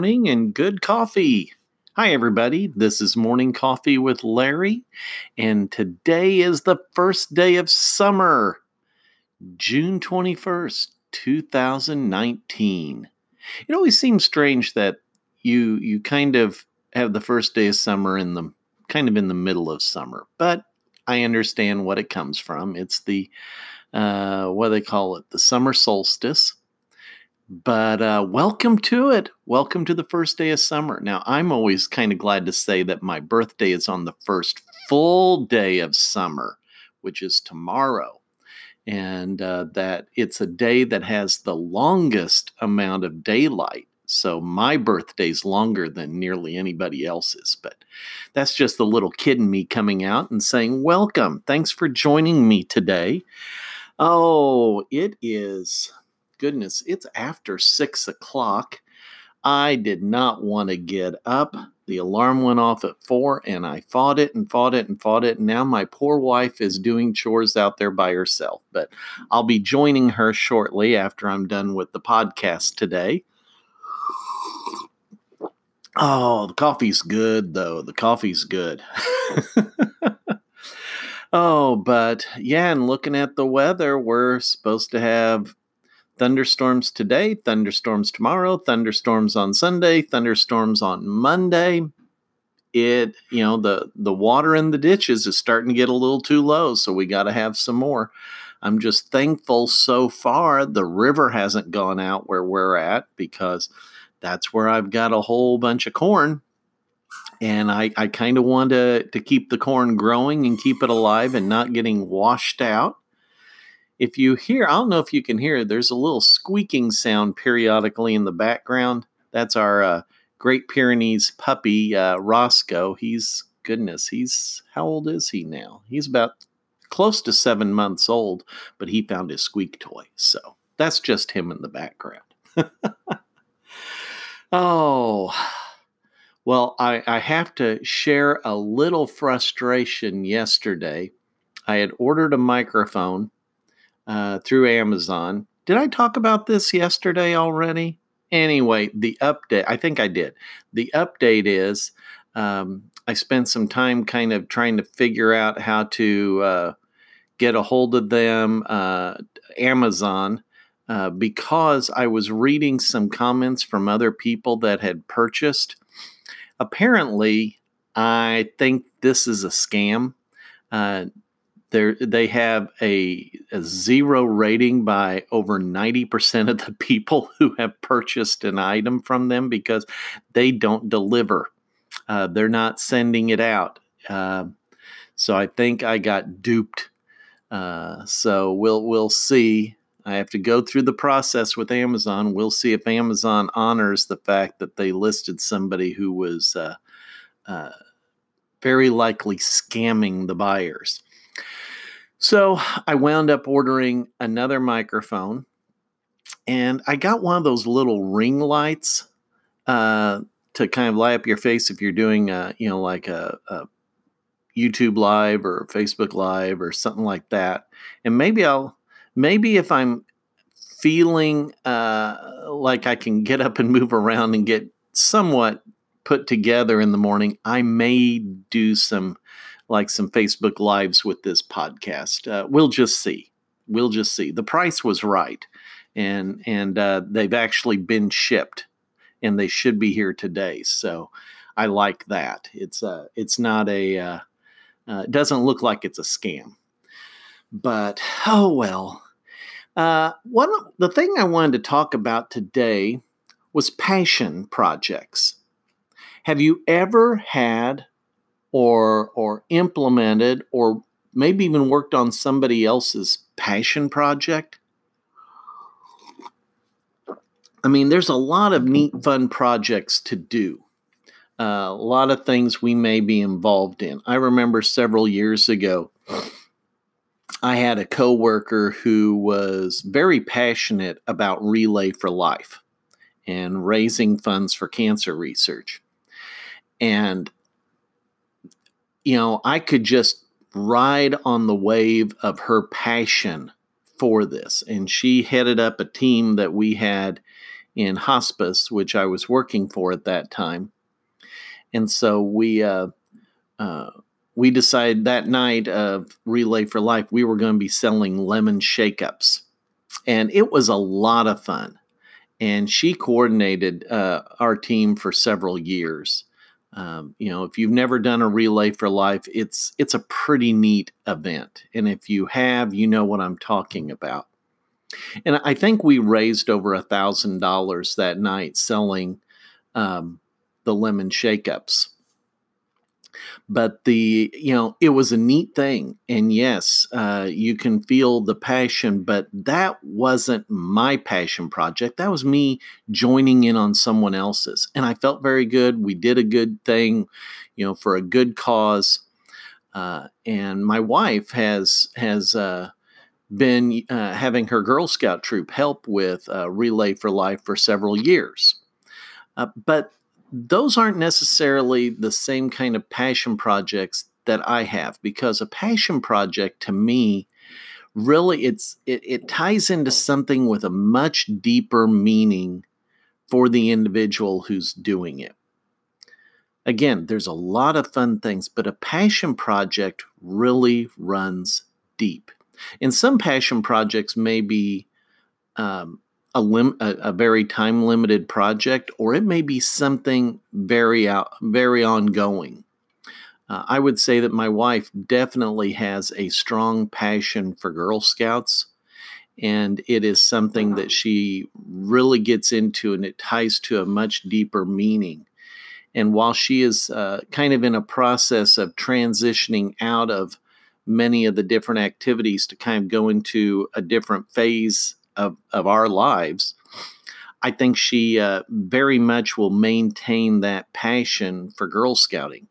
morning and good coffee. Hi, everybody. This is Morning Coffee with Larry, and today is the first day of summer, June 21st, 2019. It always seems strange that you you kind of have the first day of summer in the kind of in the middle of summer, but I understand what it comes from. It's the uh, what do they call it? The summer solstice but uh, welcome to it. Welcome to the first day of summer. Now, I'm always kind of glad to say that my birthday is on the first full day of summer, which is tomorrow. And uh, that it's a day that has the longest amount of daylight. So my birthday's longer than nearly anybody else's. But that's just the little kid in me coming out and saying, Welcome. Thanks for joining me today. Oh, it is goodness, it's after six o'clock. I did not want to get up. The alarm went off at four, and I fought it and fought it and fought it. And now my poor wife is doing chores out there by herself. But I'll be joining her shortly after I'm done with the podcast today. Oh, the coffee's good, though. The coffee's good. oh, but yeah, and looking at the weather, we're supposed to have thunderstorms today, thunderstorms tomorrow, thunderstorms on Sunday, thunderstorms on Monday. It, you know, the the water in the ditches is starting to get a little too low, so we got to have some more. I'm just thankful so far the river hasn't gone out where we're at because that's where I've got a whole bunch of corn. And I, I kind of want to, to keep the corn growing and keep it alive and not getting washed out if you hear, I don't know if you can hear, there's a little squeaking sound periodically in the background. That's our uh, Great Pyrenees puppy, uh, Roscoe. He's, goodness, he's, how old is he now? He's about close to seven months old, but he found his squeak toy. So that's just him in the background. oh, well, I, I have to share a little frustration yesterday. I had ordered a microphone uh, through Amazon. Did I talk about this yesterday already? Anyway, the update, I think I did. The update is um, I spent some time kind of trying to figure out how to uh, get a hold of them, uh, Amazon, uh, because I was reading some comments from other people that had purchased. Apparently, I think this is a scam. They they have a, a, zero rating by over 90% of the people who have purchased an item from them because they don't deliver. Uh, they're not sending it out. Uh, so I think I got duped. Uh, so we'll we'll see. I have to go through the process with Amazon. We'll see if Amazon honors the fact that they listed somebody who was uh, uh, very likely scamming the buyers. So I wound up ordering another microphone and I got one of those little ring lights uh, to kind of light up your face if you're doing, a, you know, like a, a YouTube live or Facebook live or something like that. And maybe I'll, maybe if I'm feeling uh, like I can get up and move around and get somewhat put together in the morning, I may do some like some Facebook lives with this podcast. Uh, we'll just see. We'll just see. The price was right, and and uh, they've actually been shipped, and they should be here today. So I like that. It's uh it's not a uh, uh, it doesn't look like it's a scam, but oh well. Uh, one the thing I wanted to talk about today was passion projects. Have you ever had or or implemented or maybe even worked on somebody else's passion project. I mean, there's a lot of neat, fun projects to do. Uh, a lot of things we may be involved in. I remember several years ago, I had a coworker who was very passionate about Relay for Life and raising funds for cancer research. And you know, I could just ride on the wave of her passion for this. And she headed up a team that we had in hospice, which I was working for at that time. And so we uh, uh, we decided that night of Relay for Life we were going to be selling lemon shake-ups, and it was a lot of fun. And she coordinated uh, our team for several years. Um, you know, if you've never done a Relay for Life, it's it's a pretty neat event, and if you have, you know what I'm talking about. And I think we raised over a thousand dollars that night selling um, the lemon shake-ups. But the you know it was a neat thing, and yes, uh, you can feel the passion. But that wasn't my passion project. That was me joining in on someone else's, and I felt very good. We did a good thing, you know, for a good cause. Uh, and my wife has has uh, been uh, having her Girl Scout troop help with uh, Relay for Life for several years. Uh, but those aren't necessarily the same kind of passion projects that I have because a passion project to me really it's it, it ties into something with a much deeper meaning for the individual who's doing it. Again, there's a lot of fun things, but a passion project really runs deep. And some passion projects may be um, a, lim- a, a, very time limited project, or it may be something very out, very ongoing. Uh, I would say that my wife definitely has a strong passion for Girl Scouts, and it is something that she really gets into, and it ties to a much deeper meaning. And while she is uh, kind of in a process of transitioning out of many of the different activities to kind of go into a different phase of, of our lives, I think she uh, very much will maintain that passion for Girl Scouting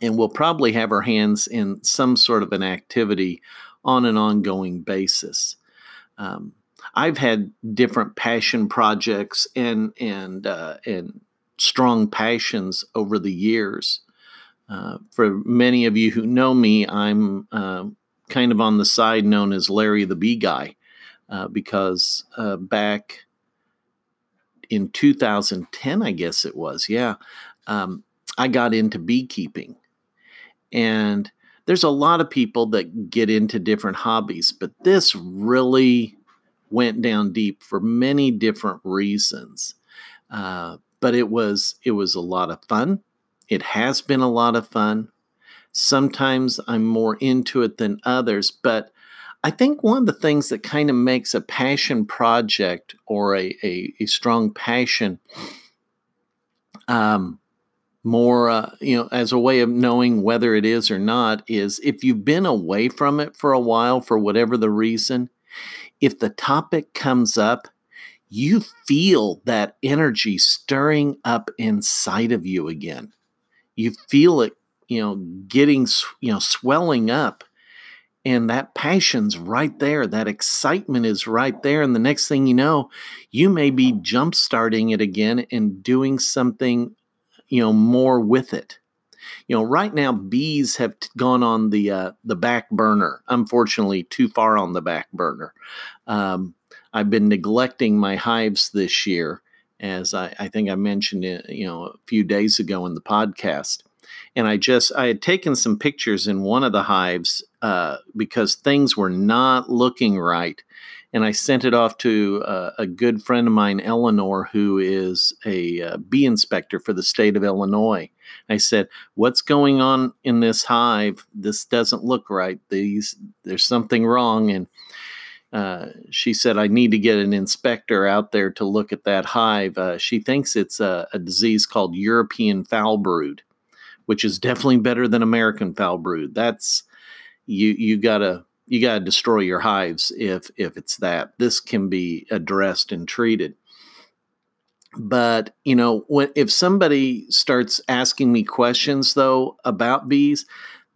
and will probably have her hands in some sort of an activity on an ongoing basis. Um, I've had different passion projects and and uh, and strong passions over the years. Uh, for many of you who know me, I'm uh, kind of on the side known as Larry the Bee Guy uh, because uh, back in 2010, I guess it was, yeah, um, I got into beekeeping. And there's a lot of people that get into different hobbies, but this really went down deep for many different reasons. Uh, but it was it was a lot of fun it has been a lot of fun. Sometimes I'm more into it than others, but I think one of the things that kind of makes a passion project or a, a, a strong passion um, more, uh, you know, as a way of knowing whether it is or not, is if you've been away from it for a while for whatever the reason, if the topic comes up, you feel that energy stirring up inside of you again you feel it, you know, getting, you know, swelling up. And that passion's right there. That excitement is right there. And the next thing you know, you may be jump starting it again and doing something, you know, more with it. You know, right now bees have gone on the uh, the back burner. Unfortunately, too far on the back burner. Um, I've been neglecting my hives this year, as I, I think I mentioned it, you know, a few days ago in the podcast. And I just I had taken some pictures in one of the hives uh, because things were not looking right, and I sent it off to uh, a good friend of mine, Eleanor, who is a uh, bee inspector for the state of Illinois. I said, "What's going on in this hive? This doesn't look right. These there's something wrong." And uh, she said, I need to get an inspector out there to look at that hive. Uh, she thinks it's a, a, disease called European foul brood, which is definitely better than American foul brood. That's you you gotta you gotta destroy your hives if if it's that. This can be addressed and treated. But you know, when if somebody starts asking me questions though about bees,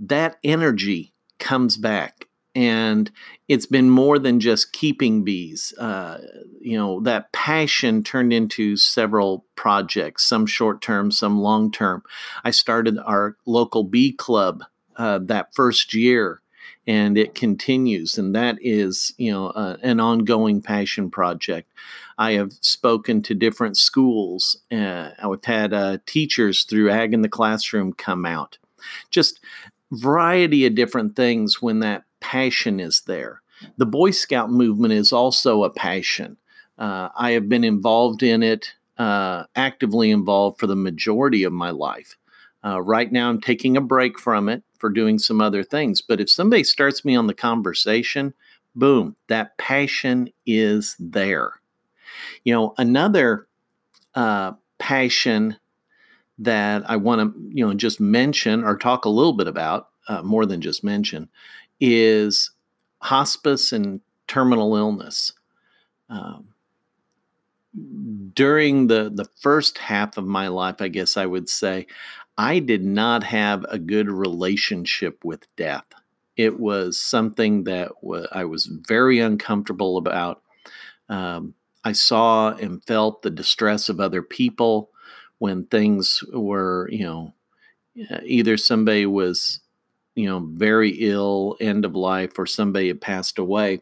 that energy comes back and it's been more than just keeping bees. Uh, you know, that passion turned into several projects, some short term, some long term. I started our local bee club uh, that first year, and it continues and that is you know uh, an ongoing passion project i have spoken to different schools uh, i've had uh, teachers through ag in the classroom come out just variety of different things when that passion is there the boy scout movement is also a passion uh, i have been involved in it uh, actively involved for the majority of my life uh, right now, I'm taking a break from it for doing some other things. But if somebody starts me on the conversation, boom, that passion is there. You know, another uh, passion that I want to, you know, just mention or talk a little bit about, uh, more than just mention, is hospice and terminal illness. Um, during the the first half of my life, I guess I would say, I did not have a good relationship with death. It was something that w- I was very uncomfortable about. Um, I saw and felt the distress of other people when things were, you know, either somebody was, you know, very ill, end of life, or somebody had passed away.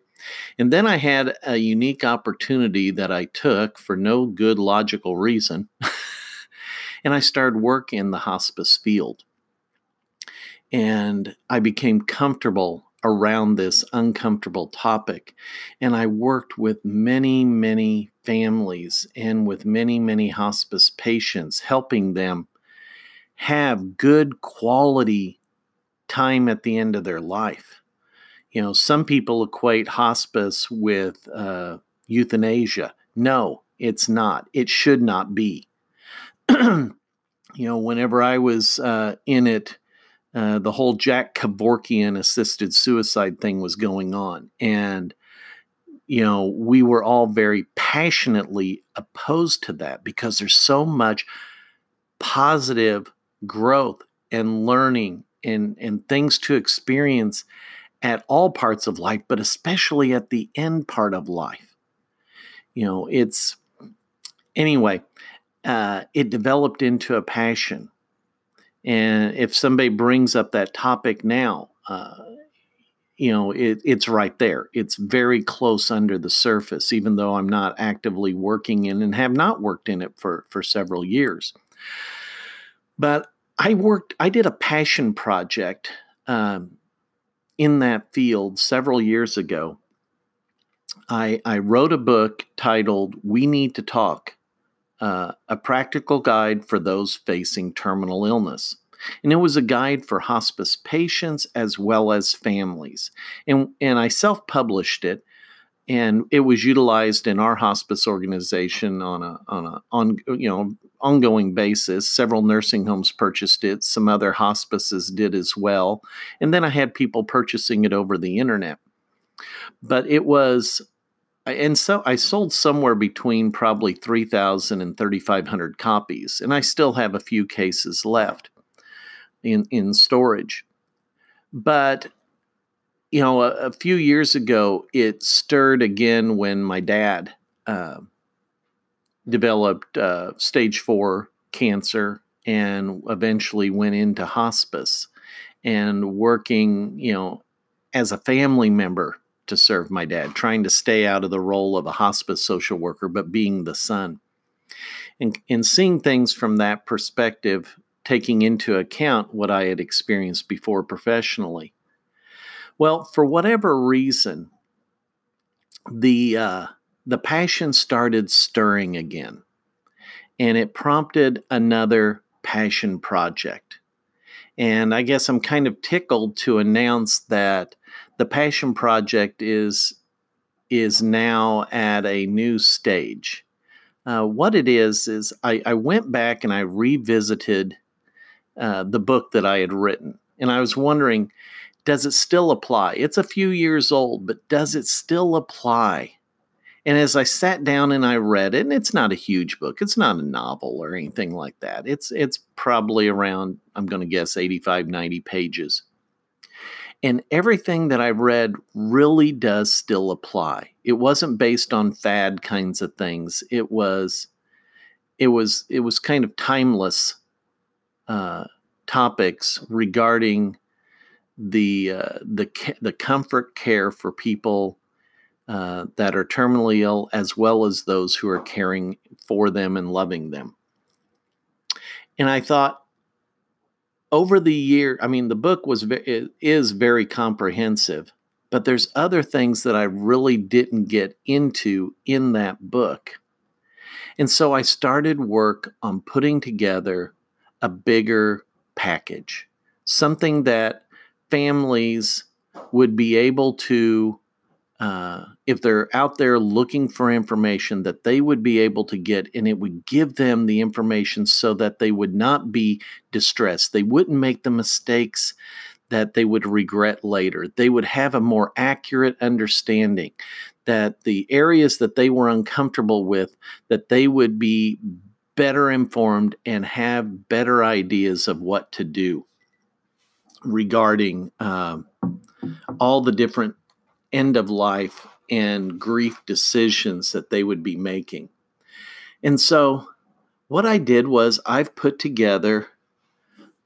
And then I had a unique opportunity that I took for no good logical reason. and I started work in the hospice field. And I became comfortable around this uncomfortable topic. And I worked with many, many families and with many, many hospice patients, helping them have good quality time at the end of their life. You know, some people equate hospice with uh, euthanasia. No, it's not. It should not be. you know, whenever I was uh, in it, uh, the whole Jack Kevorkian assisted suicide thing was going on. And, you know, we were all very passionately opposed to that because there's so much positive growth and learning and, and things to experience at all parts of life, but especially at the end part of life. You know, it's anyway, uh, it developed into a passion. And if somebody brings up that topic now, uh, you know, it, it's right there. It's very close under the surface, even though I'm not actively working in and have not worked in it for, for several years. But I worked, I did a passion project um, in that field several years ago. I, I wrote a book titled We Need to Talk uh, a practical guide for those facing terminal illness. And it was a guide for hospice patients as well as families. And, and I self published it, and it was utilized in our hospice organization on a, on a on, you know, ongoing basis. Several nursing homes purchased it, some other hospices did as well. And then I had people purchasing it over the internet. But it was and so I sold somewhere between probably 3,000 and 3,500 copies, and I still have a few cases left in, in storage. But, you know, a, a few years ago, it stirred again when my dad uh, developed uh, stage four cancer and eventually went into hospice and working, you know, as a family member to serve my dad, trying to stay out of the role of a hospice social worker, but being the son. And, and seeing things from that perspective, taking into account what I had experienced before professionally. Well, for whatever reason, the uh, the passion started stirring again, and it prompted another passion project. And I guess I'm kind of tickled to announce that the passion project is is now at a new stage. Uh, what it is is I, I, went back and I revisited uh, the book that I had written, and I was wondering, does it still apply? It's a few years old, but does it still apply? And as I sat down and I read it, and it's not a huge book, it's not a novel or anything like that. It's it's probably around, I'm going to guess 85, 90 pages. And everything that I've read really does still apply. It wasn't based on fad kinds of things. It was it was it was kind of timeless uh, topics regarding the uh, the the comfort care for people uh, that are terminally ill, as well as those who are caring for them and loving them. And I thought, over the year, I mean, the book was is very comprehensive, but there's other things that I really didn't get into in that book. And so I started work on putting together a bigger package, something that families would be able to uh, if they're out there looking for information that they would be able to get and it would give them the information so that they would not be distressed. They wouldn't make the mistakes that they would regret later. They would have a more accurate understanding that the areas that they were uncomfortable with that they would be better informed and have better ideas of what to do regarding uh, all the different end of life and grief decisions that they would be making. And so, what I did was I've put together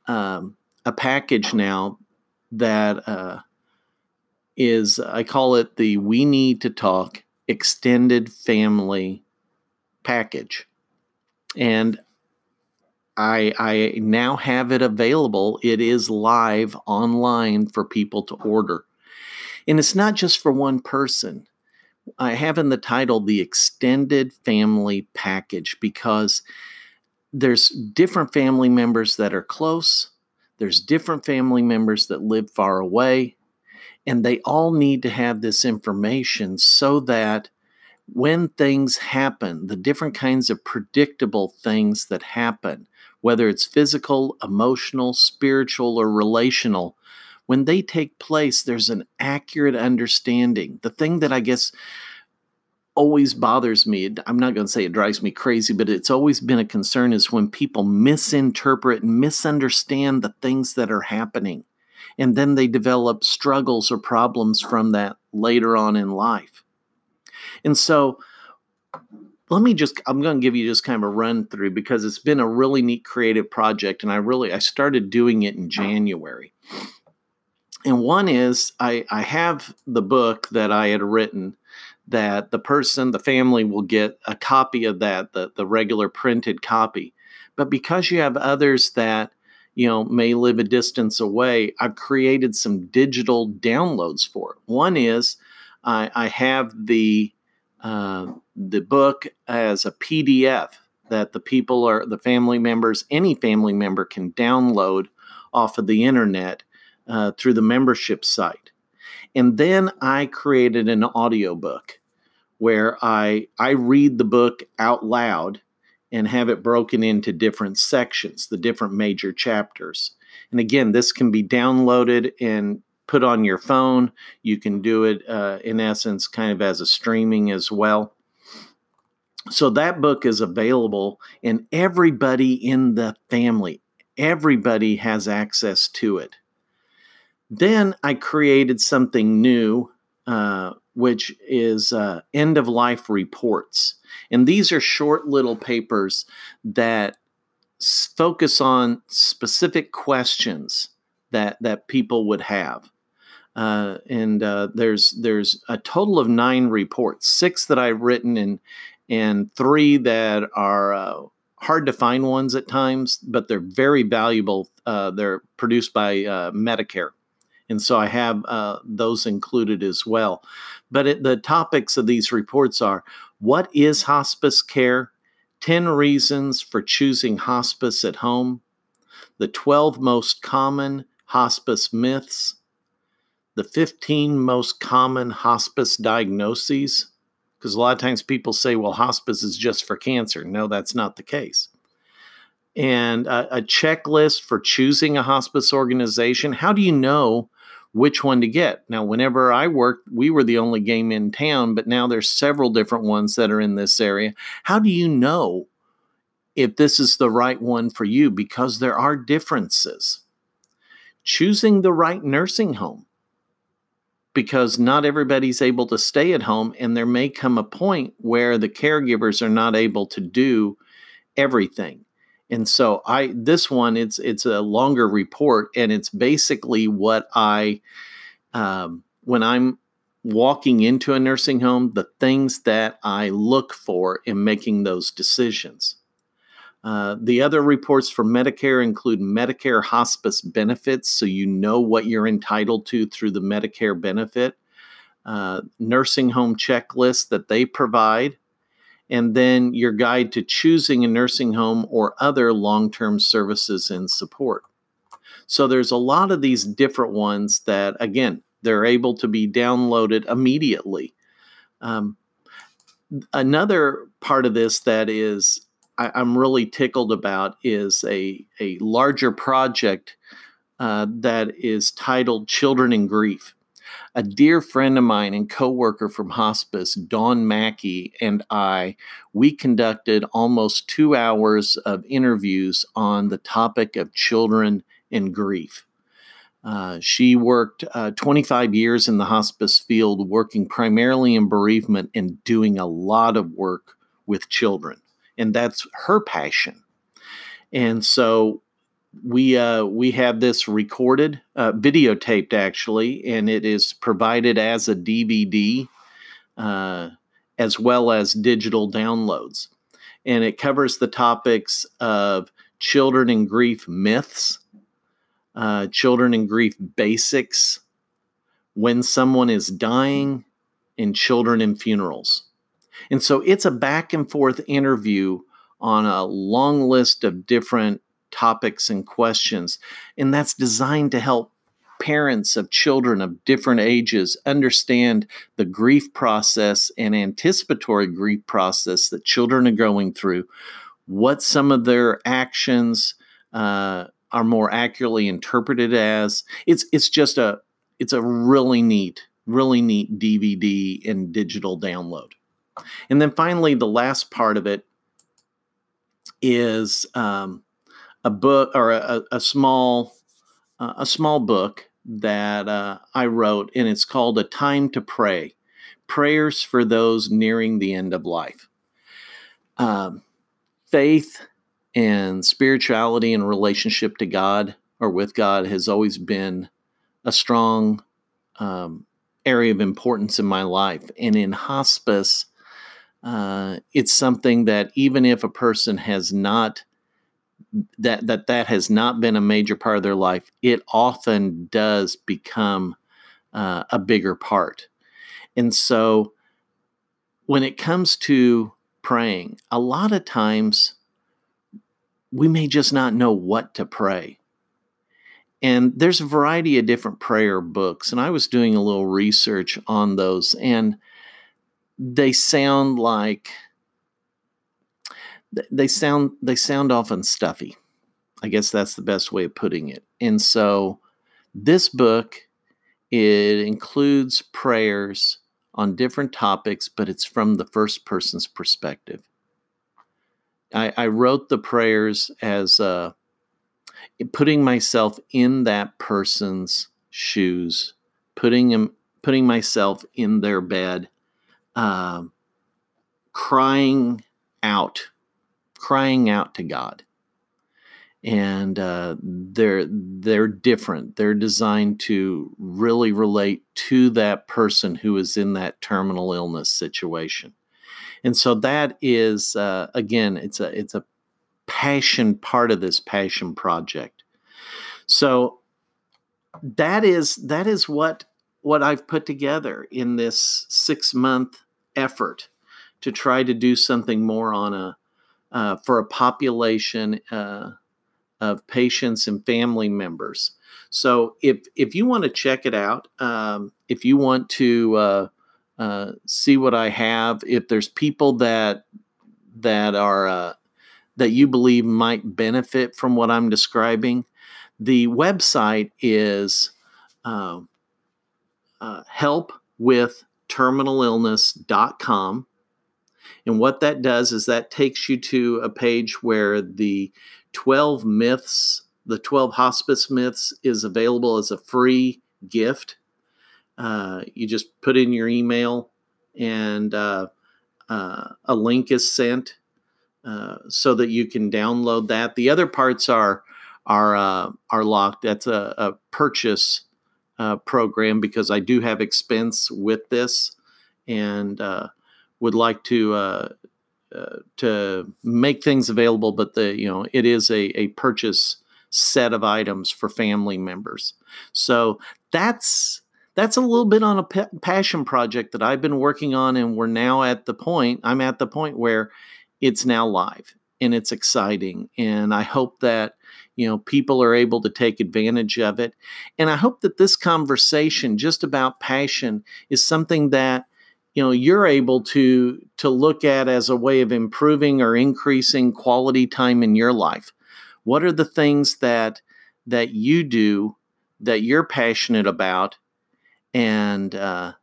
um, a package now that uh, is, I call it the We Need to Talk Extended Family Package. And I, I now have it available. It is live online for people to order. And it's not just for one person. I have in the title the extended family package because there's different family members that are close, there's different family members that live far away, and they all need to have this information so that when things happen, the different kinds of predictable things that happen, whether it's physical, emotional, spiritual, or relational, when they take place, there's an accurate understanding. The thing that I guess always bothers me, I'm not going to say it drives me crazy, but it's always been a concern is when people misinterpret and misunderstand the things that are happening. And then they develop struggles or problems from that later on in life. And so, let me just i'm going to give you just kind of a run through because it's been a really neat creative project and i really i started doing it in january and one is I, I have the book that I had written that the person, the family will get a copy of that, the, the regular printed copy. But because you have others that, you know, may live a distance away, I've created some digital downloads for it. One is I, I have the uh, the book as a PDF that the people are the family members, any family member can download off of the internet uh, through the membership site. And then I created an audiobook where I I read the book out loud and have it broken into different sections, the different major chapters. And again, this can be downloaded and put on your phone. You can do it uh, in essence kind of as a streaming as well. So that book is available, and everybody in the family, everybody has access to it. Then I created something new, uh, which is uh, end of life reports. And these are short little papers that focus on specific questions that, that people would have. Uh, and uh, there's there's a total of nine reports, six that I've written, and and three that are uh, hard to find ones at times, but they're very valuable. Uh, they're produced by uh, Medicare. And so I have uh, those included as well. But it, the topics of these reports are what is hospice care? 10 reasons for choosing hospice at home, the 12 most common hospice myths, the 15 most common hospice diagnoses. Because a lot of times people say, well, hospice is just for cancer. No, that's not the case. And a, a checklist for choosing a hospice organization. How do you know which one to get. Now, whenever I worked, we were the only game in town, but now there's several different ones that are in this area. How do you know if this is the right one for you? Because there are differences. Choosing the right nursing home, because not everybody's able to stay at home, and there may come a point where the caregivers are not able to do everything. And so I this one it's it's a longer report and it's basically what I um, when I'm walking into a nursing home, the things that I look for in making those decisions. Uh, the other reports for Medicare include Medicare hospice benefits, so you know what you're entitled to through the Medicare benefit, uh, nursing home checklist that they provide, and then your guide to choosing a nursing home or other long term services and support. So there's a lot of these different ones that, again, they're able to be downloaded immediately. Um, another part of this that is I, am really tickled about is a, a larger project uh, that is titled Children in Grief. A dear friend of mine and coworker from hospice, Dawn Mackey, and I, we conducted almost two hours of interviews on the topic of children and grief. Uh, she worked uh, 25 years in the hospice field, working primarily in bereavement and doing a lot of work with children. And that's her passion. And so we uh, we have this recorded, uh, videotaped actually, and it is provided as a DVD uh, as well as digital downloads. And it covers the topics of children and grief myths, uh, children in grief basics, when someone is dying, and children in funerals. And so it's a back and forth interview on a long list of different topics and questions. And that's designed to help parents of children of different ages understand the grief process and anticipatory grief process that children are going through, what some of their actions, uh, are more accurately interpreted as. It's it's just a it's a really neat, really neat DVD and digital download. And then finally, the last part of it is um, a book or a, a small uh, a small book that uh, I wrote, and it's called "A Time to Pray: Prayers for Those Nearing the End of Life." Um, faith and spirituality and relationship to God or with God has always been a strong um, area of importance in my life. And in hospice, uh, it's something that even if a person has not that that that has not been a major part of their life, it often does become uh, a bigger part. And so, when it comes to praying, a lot of times we may just not know what to pray. And there's a variety of different prayer books, and I was doing a little research on those, and they sound like they sound they sound often stuffy. I guess that's the best way of putting it. And so this book it includes prayers on different topics, but it's from the first person's perspective. I, I wrote the prayers as uh, putting myself in that person's shoes, putting him, putting myself in their bed, uh, crying out, crying out to God. And uh, they're they're different. They're designed to really relate to that person who is in that terminal illness situation and so that is uh, again it's a it's a passion part of this passion project so that is that is what what I've put together in this six month effort to try to do something more on a uh, for a population uh, of patients and family members. So if if you want to check it out, um, if you want to uh, uh, see what I have. If there's people that that are uh, that you believe might benefit from what I'm describing, the website is uh, helpwithterminalillness.com. And what that does is that takes you to a page where the 12 myths, the 12 hospice myths, is available as a free gift uh, you just put in your email and uh, uh, a link is sent uh, so that you can download that. The other parts are are uh, are locked. That's a, a purchase uh, program because I do have expense with this, and would like to uh, uh, to make things available. But the you know it is a a purchase set of items for family members. So that's that's a little bit on a passion project that I've been working on, and we're now at the point. I'm at the point where it's now live and it's exciting, and I hope that you know people are able to take advantage of it and i hope that this conversation just about passion is something that you know you're able to to look at as a way of improving or increasing quality time in your life. What are the things that that you do that you're passionate about? And uh,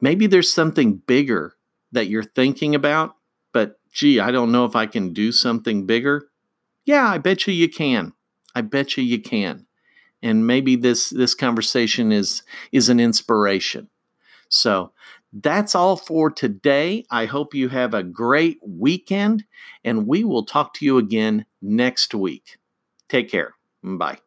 maybe there's something bigger that you're thinking about but gee i don't know if i can do something bigger. Yeah i bet you you can. I bet you you can. And maybe this this conversation is is an inspiration. So that's all for today. I hope you have a great weekend, and we will talk to you again next week. Take care. Bye.